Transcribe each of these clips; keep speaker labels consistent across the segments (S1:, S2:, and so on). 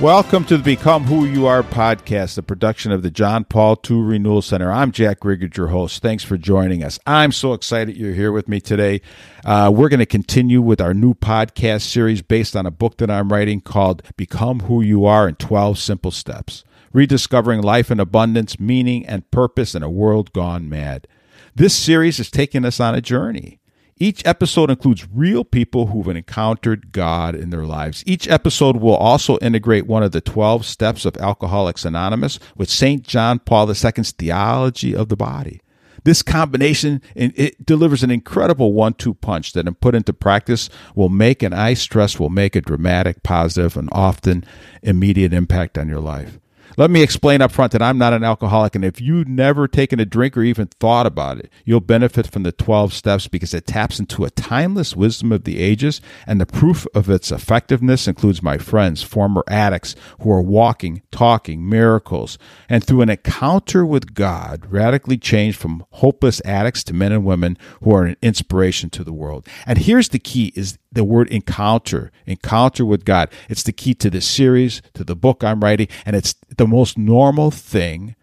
S1: Welcome to the Become Who You Are podcast, the production of the John Paul II Renewal Center. I'm Jack Riggard, your host. Thanks for joining us. I'm so excited you're here with me today. Uh, we're going to continue with our new podcast series based on a book that I'm writing called Become Who You Are in 12 Simple Steps Rediscovering Life in Abundance, Meaning, and Purpose in a World Gone Mad. This series is taking us on a journey. Each episode includes real people who've encountered God in their lives. Each episode will also integrate one of the 12 steps of Alcoholics Anonymous with St. John Paul II's theology of the body. This combination it delivers an incredible one-two punch that, when put into practice, will make an I stress will make a dramatic, positive, and often immediate impact on your life. Let me explain up front that I'm not an alcoholic, and if you've never taken a drink or even thought about it, you'll benefit from the 12 steps because it taps into a timeless wisdom of the ages, and the proof of its effectiveness includes my friends, former addicts, who are walking, talking miracles, and through an encounter with God, radically changed from hopeless addicts to men and women who are an inspiration to the world. And here's the key is the word encounter, encounter with God. It's the key to this series, to the book I'm writing, and it's the most normal thing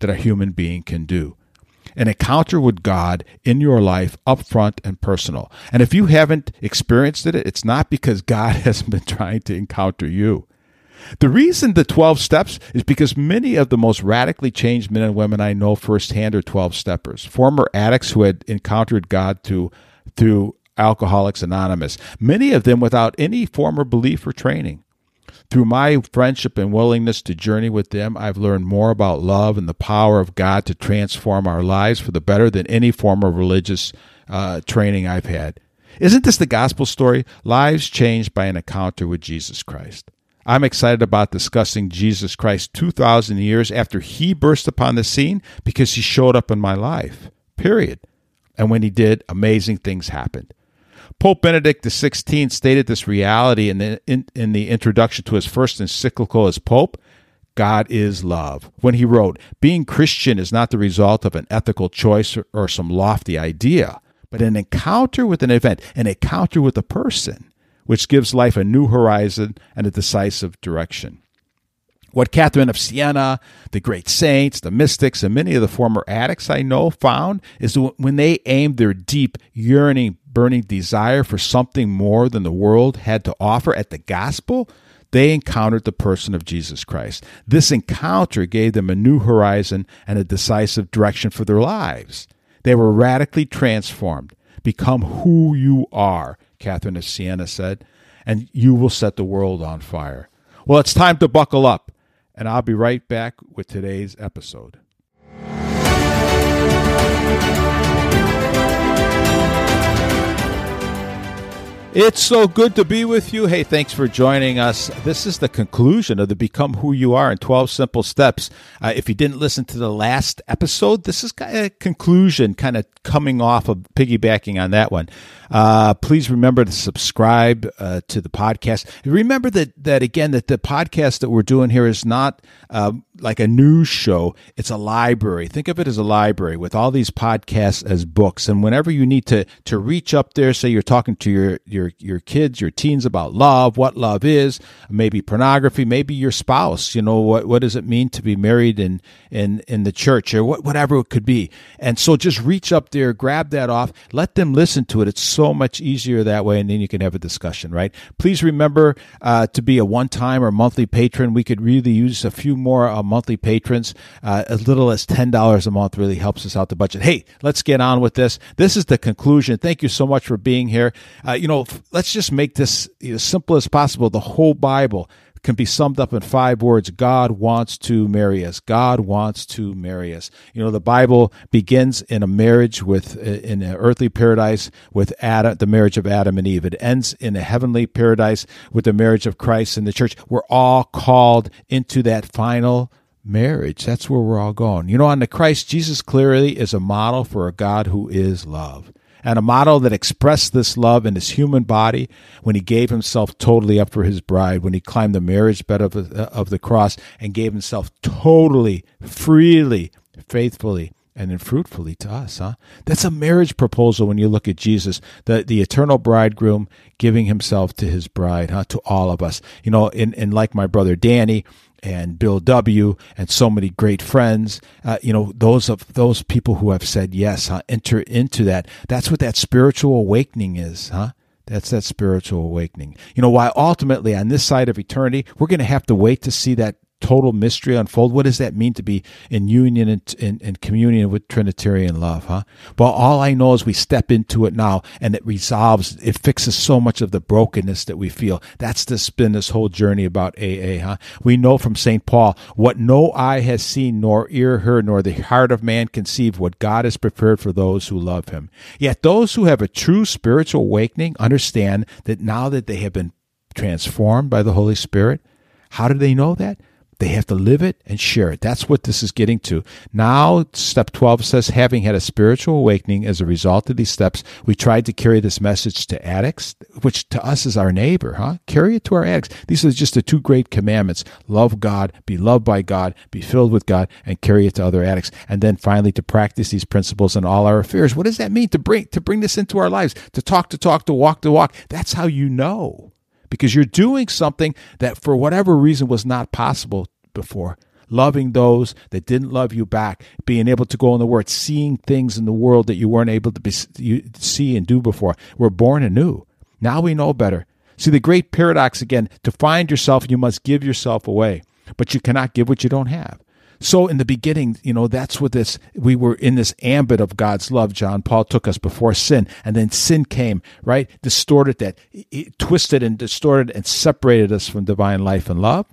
S1: that a human being can do. An encounter with God in your life, up front and personal. And if you haven't experienced it, it's not because God hasn't been trying to encounter you. The reason the 12 steps is because many of the most radically changed men and women I know firsthand are 12 steppers, former addicts who had encountered God through, through Alcoholics Anonymous, many of them without any former belief or training. Through my friendship and willingness to journey with them, I've learned more about love and the power of God to transform our lives for the better than any form of religious uh, training I've had. Isn't this the gospel story? Lives changed by an encounter with Jesus Christ. I'm excited about discussing Jesus Christ 2,000 years after he burst upon the scene because he showed up in my life, period. And when he did, amazing things happened. Pope Benedict XVI stated this reality in the, in, in the introduction to his first encyclical as Pope. God is love. When he wrote, Being Christian is not the result of an ethical choice or, or some lofty idea, but an encounter with an event, an encounter with a person, which gives life a new horizon and a decisive direction. What Catherine of Siena, the great saints, the mystics, and many of the former addicts I know found is that when they aimed their deep, yearning, burning desire for something more than the world had to offer at the gospel, they encountered the person of Jesus Christ. This encounter gave them a new horizon and a decisive direction for their lives. They were radically transformed. Become who you are, Catherine of Siena said, and you will set the world on fire. Well, it's time to buckle up, and I'll be right back with today's episode. It's so good to be with you. Hey, thanks for joining us. This is the conclusion of the Become Who You Are in 12 Simple Steps. Uh, if you didn't listen to the last episode, this is kind of a conclusion, kind of coming off of piggybacking on that one. Uh, please remember to subscribe uh, to the podcast. Remember that, that again, that the podcast that we're doing here is not uh, like a news show. It's a library. Think of it as a library with all these podcasts as books. And whenever you need to, to reach up there, say you're talking to your, your, your kids, your teens about love, what love is, maybe pornography, maybe your spouse, you know, what, what does it mean to be married in, in, in the church or what, whatever it could be. And so just reach up there, grab that off, let them listen to it. It's so much easier that way, and then you can have a discussion, right? Please remember uh, to be a one time or monthly patron. We could really use a few more uh, monthly patrons. Uh, as little as $10 a month really helps us out the budget. Hey, let's get on with this. This is the conclusion. Thank you so much for being here. Uh, you know, let's just make this as simple as possible. The whole Bible can be summed up in five words God wants to marry us. God wants to marry us. You know, the Bible begins in a marriage with, uh, in an earthly paradise with Adam, the marriage of Adam and Eve. It ends in a heavenly paradise with the marriage of Christ and the church. We're all called into that final marriage. That's where we're all going. You know, on the Christ, Jesus clearly is a model for a God who is love and a model that expressed this love in his human body when he gave himself totally up for his bride, when he climbed the marriage bed of, uh, of the cross and gave himself totally, freely, faithfully, and then fruitfully to us, huh? That's a marriage proposal when you look at Jesus, the, the eternal bridegroom giving himself to his bride, huh? To all of us. You know, and, and like my brother Danny, and Bill W. and so many great friends. Uh, you know, those of those people who have said yes, huh? Enter into that. That's what that spiritual awakening is, huh? That's that spiritual awakening. You know, why ultimately on this side of eternity, we're going to have to wait to see that total mystery unfold? What does that mean to be in union and, in, in communion with Trinitarian love, huh? Well, all I know is we step into it now and it resolves, it fixes so much of the brokenness that we feel. That's this been this whole journey about AA, huh? We know from St. Paul, what no eye has seen, nor ear heard, nor the heart of man conceived, what God has prepared for those who love him. Yet those who have a true spiritual awakening understand that now that they have been transformed by the Holy Spirit, how do they know that? They have to live it and share it. That's what this is getting to. Now, step 12 says, having had a spiritual awakening as a result of these steps, we tried to carry this message to addicts, which to us is our neighbor, huh? Carry it to our addicts. These are just the two great commandments love God, be loved by God, be filled with God, and carry it to other addicts. And then finally, to practice these principles in all our affairs. What does that mean? To bring, to bring this into our lives, to talk, to talk, to walk, to walk. That's how you know because you're doing something that for whatever reason was not possible before. Loving those that didn't love you back, being able to go in the Word, seeing things in the world that you weren't able to be, see and do before. We're born anew. Now we know better. See, the great paradox again to find yourself, you must give yourself away, but you cannot give what you don't have. So in the beginning, you know, that's what this, we were in this ambit of God's love. John Paul took us before sin and then sin came, right? Distorted that, it twisted and distorted and separated us from divine life and love.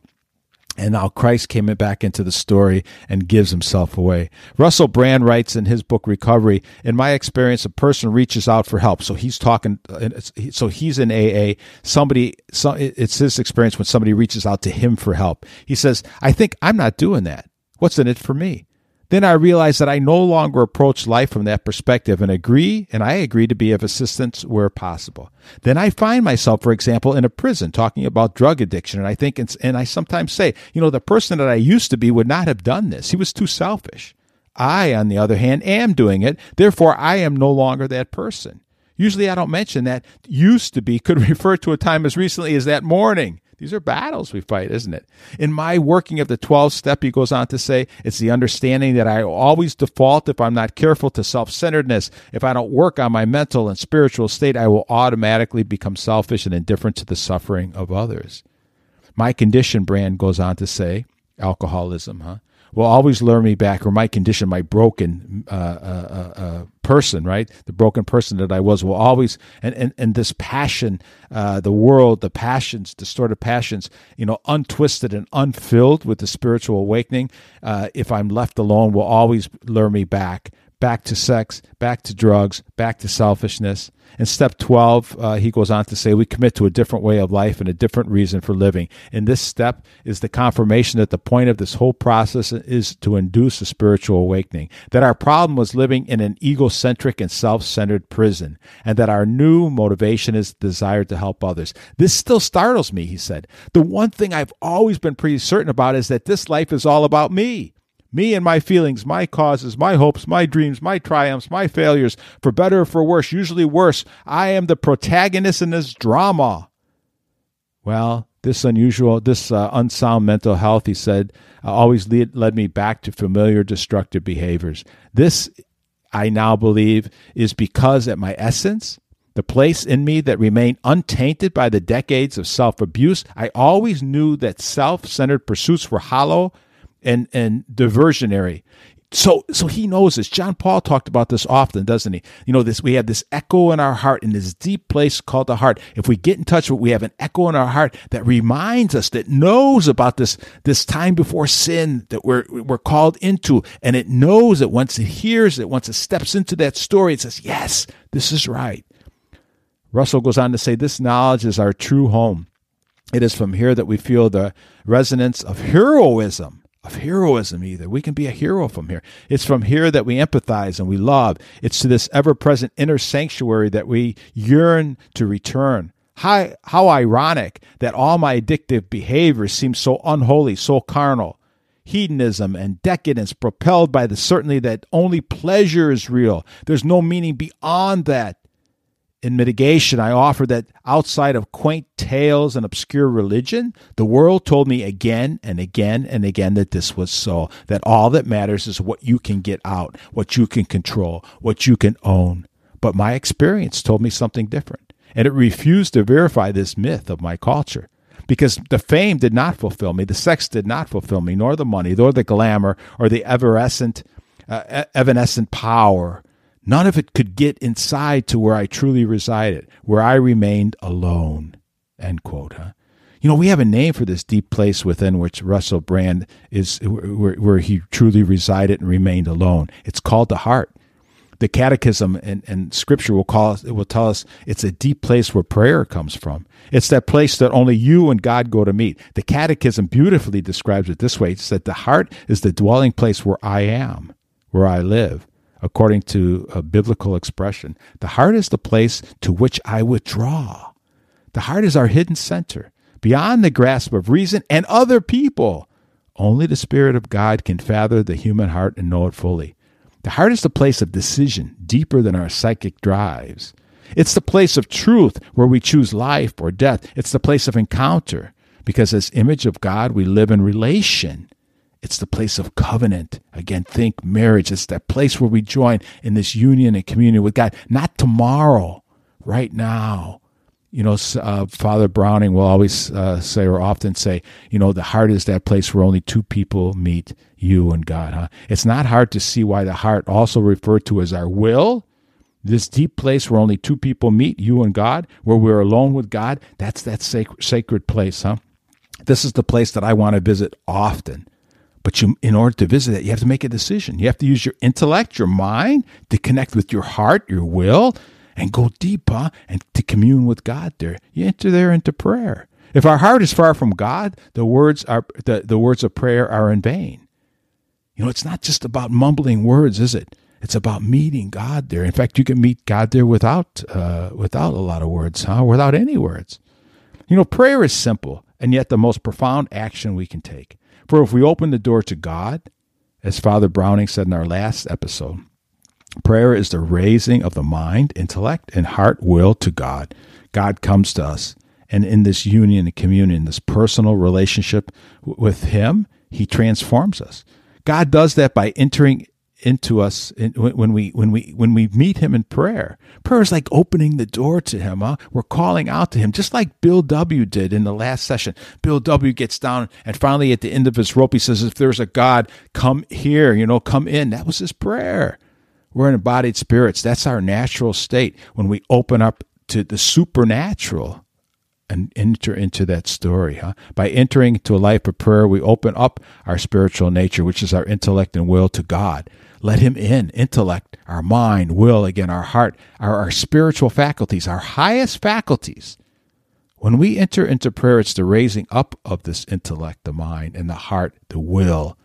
S1: And now Christ came back into the story and gives himself away. Russell Brand writes in his book Recovery, in my experience, a person reaches out for help. So he's talking, uh, so he's in AA. Somebody, it's his experience when somebody reaches out to him for help. He says, I think I'm not doing that. What's in it for me? Then I realize that I no longer approach life from that perspective and agree, and I agree to be of assistance where possible. Then I find myself, for example, in a prison talking about drug addiction, and I think, and I sometimes say, you know, the person that I used to be would not have done this. He was too selfish. I, on the other hand, am doing it. Therefore, I am no longer that person. Usually I don't mention that used to be could refer to a time as recently as that morning. These are battles we fight, isn't it? In my working of the 12 step, he goes on to say, it's the understanding that I always default, if I'm not careful, to self centeredness. If I don't work on my mental and spiritual state, I will automatically become selfish and indifferent to the suffering of others. My condition brand goes on to say, alcoholism, huh? Will always lure me back, or my condition, my broken uh, uh, uh, uh, person, right? The broken person that I was will always, and, and, and this passion, uh, the world, the passions, distorted passions, you know, untwisted and unfilled with the spiritual awakening, uh, if I'm left alone, will always lure me back back to sex, back to drugs, back to selfishness. In step 12, uh, he goes on to say, We commit to a different way of life and a different reason for living. And this step is the confirmation that the point of this whole process is to induce a spiritual awakening. That our problem was living in an egocentric and self centered prison, and that our new motivation is the desire to help others. This still startles me, he said. The one thing I've always been pretty certain about is that this life is all about me. Me and my feelings, my causes, my hopes, my dreams, my triumphs, my failures, for better or for worse, usually worse. I am the protagonist in this drama. Well, this unusual, this uh, unsound mental health, he said, uh, always lead, led me back to familiar destructive behaviors. This, I now believe, is because at my essence, the place in me that remained untainted by the decades of self abuse, I always knew that self centered pursuits were hollow and and diversionary. So so he knows this. John Paul talked about this often, doesn't he? You know, this we have this echo in our heart in this deep place called the heart. If we get in touch with we have an echo in our heart that reminds us, that knows about this this time before sin that we're we're called into, and it knows that once it hears it, once it steps into that story, it says, Yes, this is right. Russell goes on to say, This knowledge is our true home. It is from here that we feel the resonance of heroism of heroism either. We can be a hero from here. It's from here that we empathize and we love. It's to this ever present inner sanctuary that we yearn to return. How, how ironic that all my addictive behaviors seem so unholy, so carnal. hedonism and decadence propelled by the certainty that only pleasure is real. There's no meaning beyond that. In mitigation, I offer that outside of quaint tales and obscure religion, the world told me again and again and again that this was so, that all that matters is what you can get out, what you can control, what you can own. But my experience told me something different, and it refused to verify this myth of my culture. Because the fame did not fulfill me, the sex did not fulfill me, nor the money, nor the glamour, or the uh, evanescent power None of it could get inside to where I truly resided, where I remained alone. End quote. Huh? You know, we have a name for this deep place within which Russell Brand is, where, where he truly resided and remained alone. It's called the heart. The Catechism and, and Scripture will call it will tell us it's a deep place where prayer comes from. It's that place that only you and God go to meet. The Catechism beautifully describes it this way: it's that the heart is the dwelling place where I am, where I live according to a biblical expression. The heart is the place to which I withdraw. The heart is our hidden center, beyond the grasp of reason and other people. Only the Spirit of God can fathom the human heart and know it fully. The heart is the place of decision, deeper than our psychic drives. It's the place of truth where we choose life or death. It's the place of encounter because, as image of God, we live in relation it's the place of covenant. Again, think marriage. It's that place where we join in this union and communion with God, not tomorrow, right now. You know, uh, Father Browning will always uh, say, or often say, you know, the heart is that place where only two people meet you and God. Huh? It's not hard to see why the heart, also referred to as our will, this deep place where only two people meet, you and God, where we're alone with God, that's that sacred, sacred place, huh? This is the place that I want to visit often. But you, in order to visit it, you have to make a decision. You have to use your intellect, your mind, to connect with your heart, your will, and go deeper and to commune with God there. You enter there into prayer. If our heart is far from God, the words are the, the words of prayer are in vain. You know, it's not just about mumbling words, is it? It's about meeting God there. In fact, you can meet God there without uh, without a lot of words, huh? Without any words. You know, prayer is simple and yet the most profound action we can take. For if we open the door to God, as Father Browning said in our last episode, prayer is the raising of the mind, intellect, and heart will to God. God comes to us. And in this union and communion, this personal relationship with Him, He transforms us. God does that by entering into us when we when we when we meet him in prayer. Prayer is like opening the door to him. Huh? We're calling out to him, just like Bill W. did in the last session. Bill W. gets down and finally at the end of his rope, he says, "If there's a God, come here. You know, come in." That was his prayer. We're in embodied spirits. That's our natural state when we open up to the supernatural and enter into that story. Huh? By entering into a life of prayer, we open up our spiritual nature, which is our intellect and will, to God. Let Him in, intellect, our mind, will, again, our heart, our, our spiritual faculties, our highest faculties. When we enter into prayer, it's the raising up of this intellect, the mind, and the heart, the will.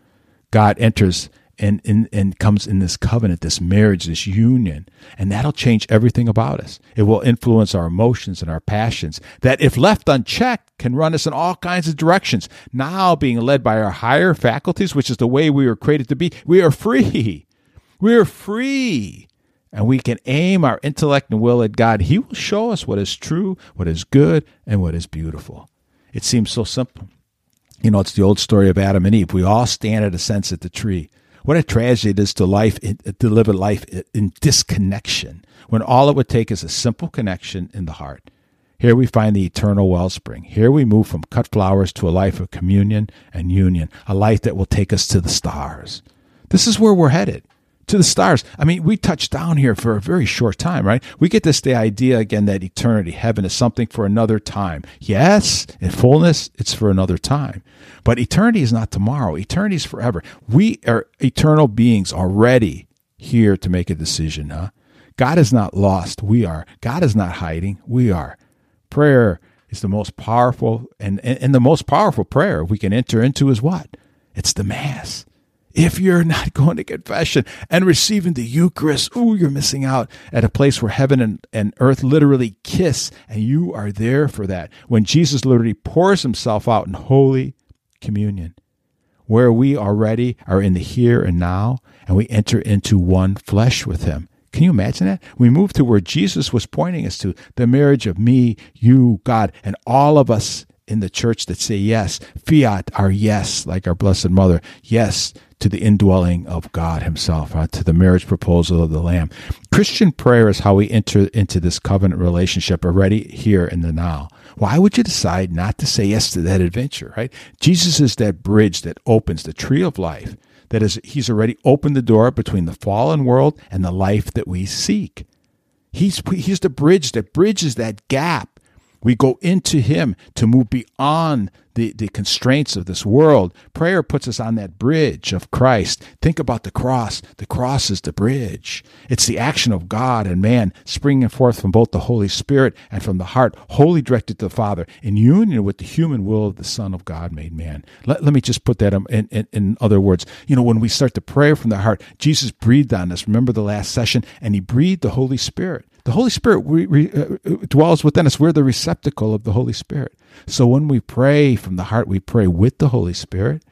S1: God enters and, and, and comes in this covenant, this marriage, this union, and that'll change everything about us. It will influence our emotions and our passions that, if left unchecked, can run us in all kinds of directions. Now, being led by our higher faculties, which is the way we were created to be, we are free. We are free. And we can aim our intellect and will at God. He will show us what is true, what is good, and what is beautiful. It seems so simple. You know, it's the old story of Adam and Eve. We all stand at a sense at the tree. What a tragedy it is to life to live a life in disconnection when all it would take is a simple connection in the heart. Here we find the eternal wellspring. Here we move from cut flowers to a life of communion and union, a life that will take us to the stars. This is where we're headed to the stars. I mean, we touch down here for a very short time, right? We get this the idea again that eternity, heaven is something for another time. Yes, in fullness, it's for another time. But eternity is not tomorrow. Eternity is forever. We are eternal beings already here to make a decision, huh? God is not lost. We are. God is not hiding. We are. Prayer is the most powerful, and, and, the most powerful prayer we can enter into is what? It's the Mass. If you're not going to confession and receiving the Eucharist, ooh, you're missing out at a place where heaven and, and earth literally kiss, and you are there for that. When Jesus literally pours himself out in holy communion. where we already are in the here and now, and we enter into one flesh with Him. Can you imagine that? We move to where Jesus was pointing us to the marriage of me, you, God, and all of us in the church that say yes. Fiat, our yes, like our Blessed Mother. Yes to the indwelling of God Himself, uh, to the marriage proposal of the Lamb. Christian prayer is how we enter into this covenant relationship already here in the now. Why would you decide not to say yes to that adventure, right? Jesus is that bridge that opens the tree of life. That is, He's already opened the door between the fallen world and the life that we seek. He's, he's the bridge that bridges that gap we go into Him to move beyond the, the constraints of this world. Prayer puts us on that bridge of Christ. Think about the cross. The cross is the bridge. It's the action of God and man springing forth from both the Holy Spirit and from the heart, wholly directed to the Father, in union with the human will of the Son of God made man. Let, let me just put that in, in, in other words. You know, when we start to pray from the heart, Jesus breathed on us. Remember the last session? And he breathed the Holy Spirit. The Holy Spirit uh, dwells within us. We're the receptacle of the Holy Spirit. So when we pray from the heart, we pray with the Holy Spirit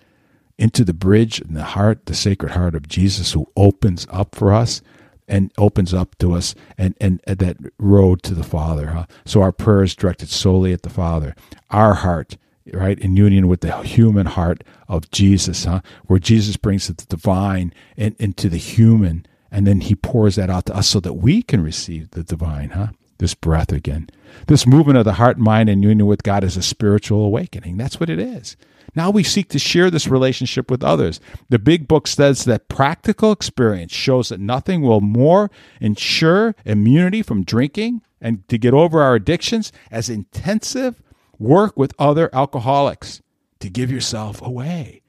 S1: into the bridge in the heart, the sacred heart of Jesus, who opens up for us and opens up to us and, and, and that road to the Father. Huh? So our prayer is directed solely at the Father. Our heart, right, in union with the human heart of Jesus, huh? where Jesus brings the divine in, into the human and then he pours that out to us so that we can receive the divine, huh? This breath again. This movement of the heart, mind, and union with God is a spiritual awakening. That's what it is. Now we seek to share this relationship with others. The big book says that practical experience shows that nothing will more ensure immunity from drinking and to get over our addictions as intensive work with other alcoholics to give yourself away.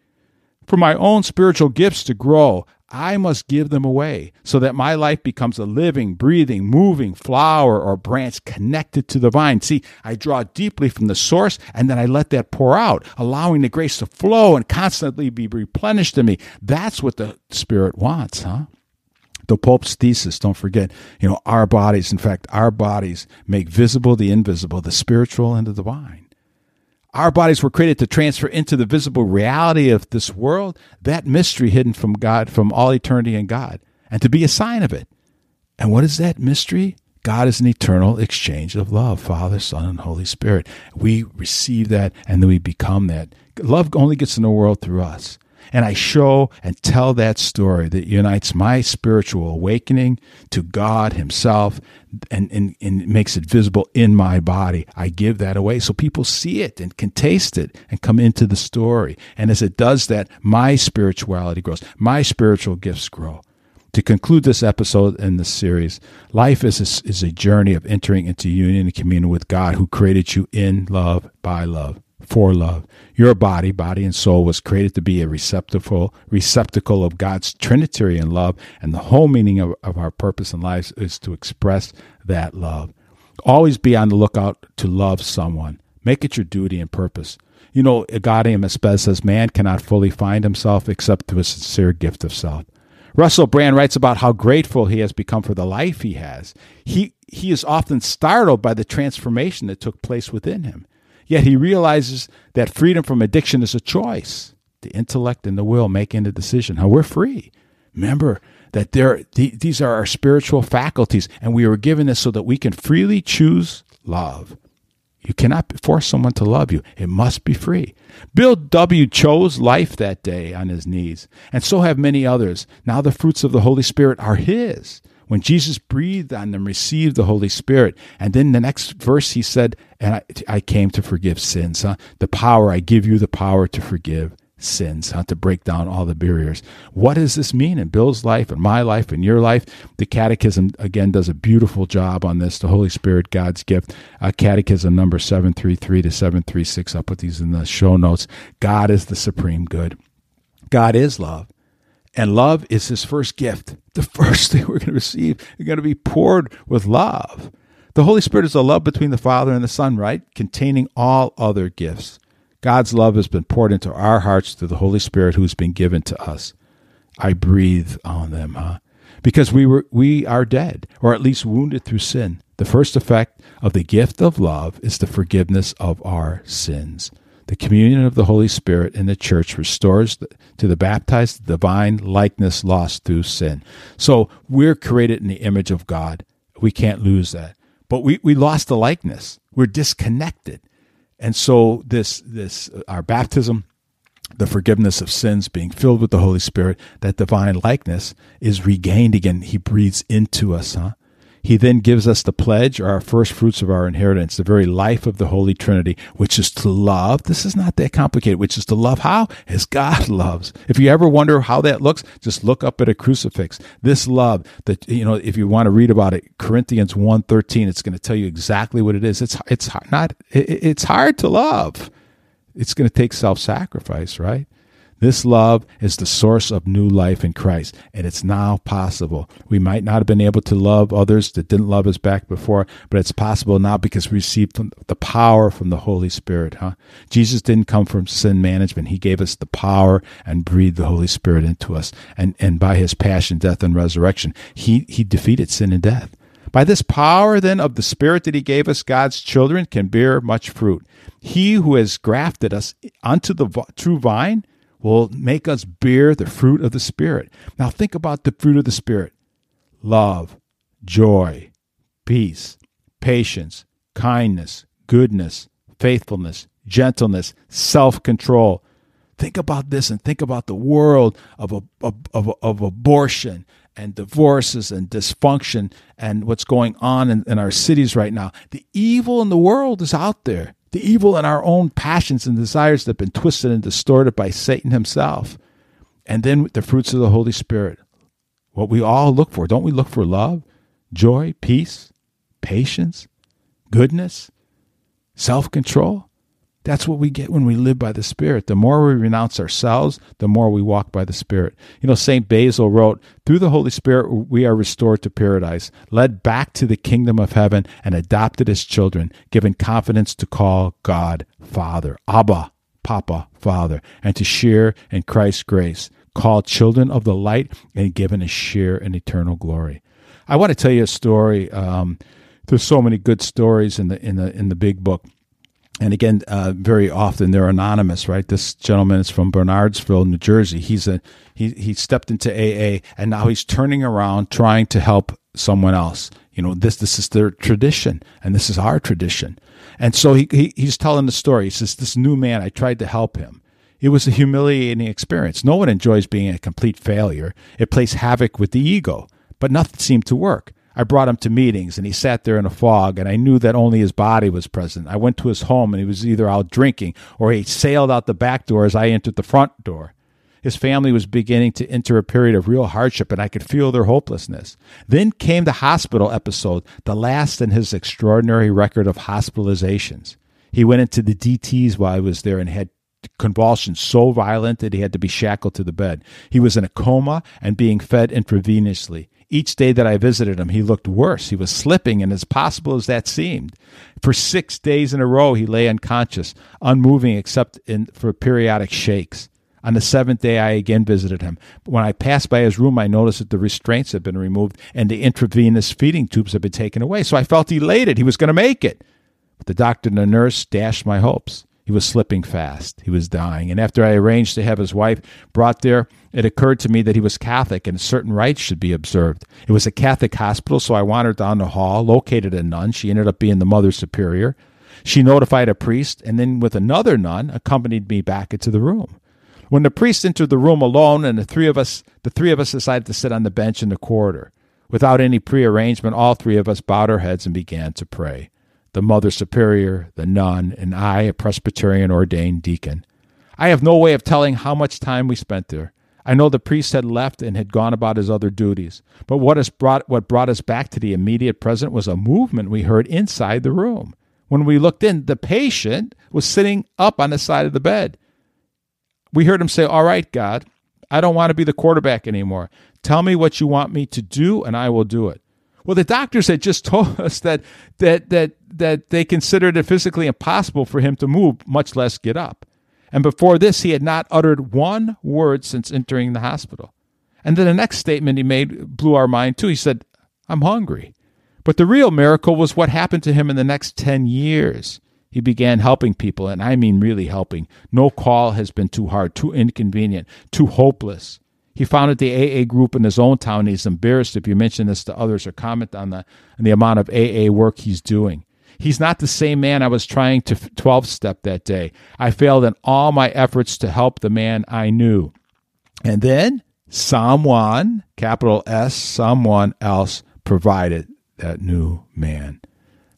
S1: For my own spiritual gifts to grow, I must give them away so that my life becomes a living, breathing, moving flower or branch connected to the vine. See, I draw deeply from the source and then I let that pour out, allowing the grace to flow and constantly be replenished in me. That's what the Spirit wants, huh? The Pope's thesis, don't forget, you know, our bodies, in fact, our bodies make visible the invisible, the spiritual and the divine. Our bodies were created to transfer into the visible reality of this world, that mystery hidden from God, from all eternity in God, and to be a sign of it. And what is that mystery? God is an eternal exchange of love, Father, Son, and Holy Spirit. We receive that and then we become that. Love only gets in the world through us and I show and tell that story that unites my spiritual awakening to God Himself and, and, and makes it visible in my body. I give that away so people see it and can taste it and come into the story. And as it does that, my spirituality grows, my spiritual gifts grow. To conclude this episode in this series, life is a, is a journey of entering into union and communion with God who created you in love by love for love. Your body, body and soul, was created to be a receptacle, receptacle of God's Trinitarian love, and the whole meaning of, of our purpose in life is to express that love. Always be on the lookout to love someone. Make it your duty and purpose. You know, Gaudium et Spes says, man cannot fully find himself except through a sincere gift of self. Russell Brand writes about how grateful he has become for the life he has. He, he is often startled by the transformation that took place within him. Yet he realizes that freedom from addiction is a choice. The intellect and the will making the decision. How we're free. Remember that there, these are our spiritual faculties, and we were given this so that we can freely choose love. You cannot force someone to love you. It must be free. Bill W. chose life that day on his knees, and so have many others. Now the fruits of the Holy Spirit are his. When Jesus breathed on them, received the Holy Spirit. And then the next verse he said, And I, I came to forgive sins. Huh? The power, I give you the power to forgive sins, huh? to break down all the barriers. What does this mean in Bill's life and my life and your life? The Catechism, again, does a beautiful job on this. The Holy Spirit, God's gift. Uh, Catechism number 733 to 736. I'll put these in the show notes. God is the supreme good. God is love. And love is his first gift. The first thing we're going to receive is going to be poured with love. The Holy Spirit is the love between the Father and the Son, right? Containing all other gifts. God's love has been poured into our hearts through the Holy Spirit who's been given to us. I breathe on them, huh? Because we were we are dead, or at least wounded through sin. The first effect of the gift of love is the forgiveness of our sins. The communion of the Holy Spirit in the church restores to the baptized the divine likeness lost through sin. So we're created in the image of God. We can't lose that. But we, we lost the likeness. We're disconnected. And so this this uh, our baptism, the forgiveness of sins, being filled with the Holy Spirit, that divine likeness is regained again. He breathes into us, huh? He then gives us the pledge or our first fruits of our inheritance, the very life of the Holy Trinity, which is to love. This is not that complicated, which is to love how? As God loves. If you ever wonder how that looks, just look up at a crucifix. This love that, you know, if you want to read about it, Corinthians 1.13, it's going to tell you exactly what it is. It's, it's not, it's hard to love. It's going to take self-sacrifice, right? This love is the source of new life in Christ, and it's now possible. We might not have been able to love others that didn't love us back before, but it's possible now because we received the power from the Holy Spirit. Huh? Jesus didn't come from sin management. He gave us the power and breathed the Holy Spirit into us. And, and by his passion, death, and resurrection, he, he defeated sin and death. By this power, then, of the Spirit that He gave us, God's children can bear much fruit. He who has grafted us onto the true vine will make us bear the fruit of the Spirit. Now, think about the fruit of the Spirit love, joy, peace, patience, kindness, goodness, faithfulness, gentleness, self control. Think about this and think about the world of, of, of, of abortion and divorces and dysfunction and what's going on in, in our cities right now. The evil in the world is out there the evil in our own passions and desires that have been twisted and distorted by Satan himself. And then the fruits of the Holy Spirit. What we all look for. Don't we look for love, joy, peace, patience, goodness, self control? That's what we get when we live by the Spirit. The more we renounce ourselves, the more we walk by the Spirit. You know, St. Basil wrote, Through the Holy Spirit, we are restored to paradise, led back to the kingdom of heaven, and adopted as children, given confidence to call God Father, Abba, Papa, Father, and to share in Christ's grace, called children of the light, and given a share in eternal glory. I want to tell you a story. Um, there's so many good stories in the in the in the big book and again, uh, very often they're anonymous, right? This gentleman is from Bernardsville, New Jersey. He's a he he stepped into AA, and now he's turning around, trying to help someone else. You know, this this is their tradition, and this is our tradition. And so he, he he's telling the story. He says, "This new man, I tried to help him. It was a humiliating experience. No one enjoys being a complete failure. It plays havoc with the ego, but nothing seemed to work." I brought him to meetings and he sat there in a fog and I knew that only his body was present. I went to his home and he was either out drinking or he sailed out the back door as I entered the front door. His family was beginning to enter a period of real hardship and I could feel their hopelessness. Then came the hospital episode, the last in his extraordinary record of hospitalizations. He went into the DTs while I was there and had convulsions so violent that he had to be shackled to the bed. He was in a coma and being fed intravenously. Each day that I visited him, he looked worse. He was slipping, and as possible as that seemed, for six days in a row he lay unconscious, unmoving except in, for periodic shakes. On the seventh day, I again visited him. When I passed by his room, I noticed that the restraints had been removed and the intravenous feeding tubes had been taken away. So I felt elated. He was going to make it. But the doctor and the nurse dashed my hopes. He was slipping fast. He was dying. And after I arranged to have his wife brought there, it occurred to me that he was Catholic and certain rites should be observed. It was a Catholic hospital, so I wandered down the hall, located a nun. She ended up being the Mother Superior. She notified a priest, and then with another nun, accompanied me back into the room. When the priest entered the room alone, and the three of us, the three of us decided to sit on the bench in the corridor. Without any prearrangement, all three of us bowed our heads and began to pray the Mother Superior, the nun, and I, a Presbyterian ordained deacon. I have no way of telling how much time we spent there. I know the priest had left and had gone about his other duties. But what, brought, what brought us back to the immediate present was a movement we heard inside the room. When we looked in, the patient was sitting up on the side of the bed. We heard him say, All right, God, I don't want to be the quarterback anymore. Tell me what you want me to do, and I will do it. Well, the doctors had just told us that that that that they considered it physically impossible for him to move, much less get up. And before this, he had not uttered one word since entering the hospital. And then the next statement he made blew our mind too. He said, I'm hungry. But the real miracle was what happened to him in the next 10 years. He began helping people, and I mean really helping. No call has been too hard, too inconvenient, too hopeless. He founded the AA group in his own town. He's embarrassed if you mention this to others or comment on the, on the amount of AA work he's doing. He's not the same man I was trying to 12 step that day. I failed in all my efforts to help the man I knew. And then someone, capital S, someone else provided that new man.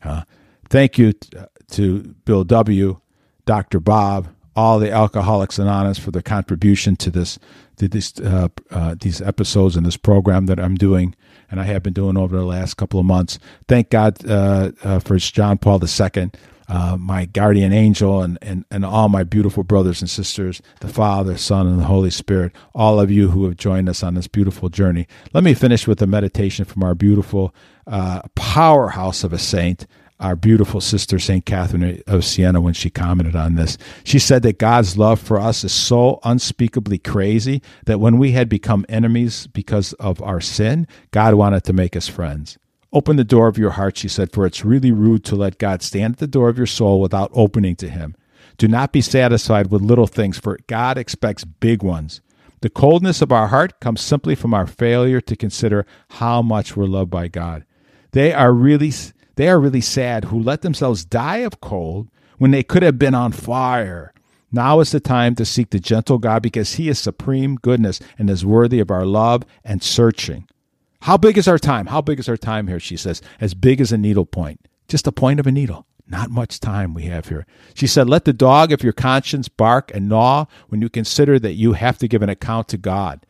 S1: Uh, thank you t- to Bill W., Dr. Bob, all the Alcoholics Anonymous for their contribution to this, to this, uh, uh, these episodes and this program that I'm doing, and I have been doing over the last couple of months. Thank God uh, uh, for John Paul II uh, my guardian angel and, and, and all my beautiful brothers and sisters, the Father, Son, and the Holy Spirit, all of you who have joined us on this beautiful journey. Let me finish with a meditation from our beautiful uh, powerhouse of a saint, our beautiful sister, St. Catherine of Siena, when she commented on this. She said that God's love for us is so unspeakably crazy that when we had become enemies because of our sin, God wanted to make us friends. Open the door of your heart, she said, for it's really rude to let God stand at the door of your soul without opening to Him. Do not be satisfied with little things, for God expects big ones. The coldness of our heart comes simply from our failure to consider how much we're loved by God. They are really they are really sad who let themselves die of cold when they could have been on fire. Now is the time to seek the gentle God because he is supreme goodness and is worthy of our love and searching. How big is our time? How big is our time here? She says, as big as a needle point, just a point of a needle. Not much time we have here. She said, Let the dog of your conscience bark and gnaw when you consider that you have to give an account to God.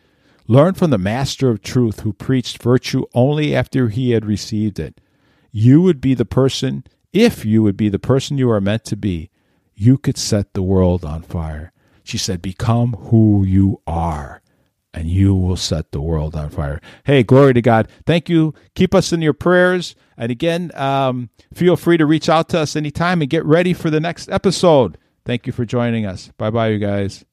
S1: Learn from the Master of Truth who preached virtue only after he had received it. You would be the person, if you would be the person you are meant to be, you could set the world on fire. She said, Become who you are and you will set the world on fire. Hey, glory to God. Thank you. Keep us in your prayers. And again, um, feel free to reach out to us anytime and get ready for the next episode. Thank you for joining us. Bye bye, you guys.